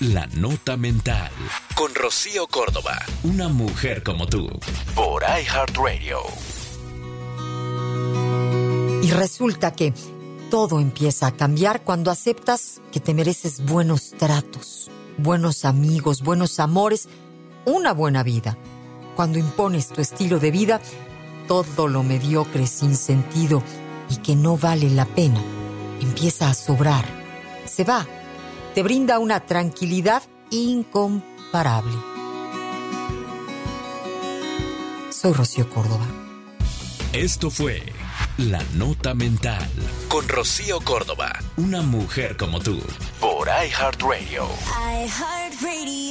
La Nota Mental. Con Rocío Córdoba. Una mujer como tú. Por iHeartRadio. Y resulta que todo empieza a cambiar cuando aceptas que te mereces buenos tratos, buenos amigos, buenos amores, una buena vida. Cuando impones tu estilo de vida, todo lo mediocre, sin sentido y que no vale la pena, empieza a sobrar. Se va. Te brinda una tranquilidad incomparable. Soy Rocío Córdoba. Esto fue La Nota Mental con Rocío Córdoba. Una mujer como tú. Por iHeartRadio. iHeartRadio.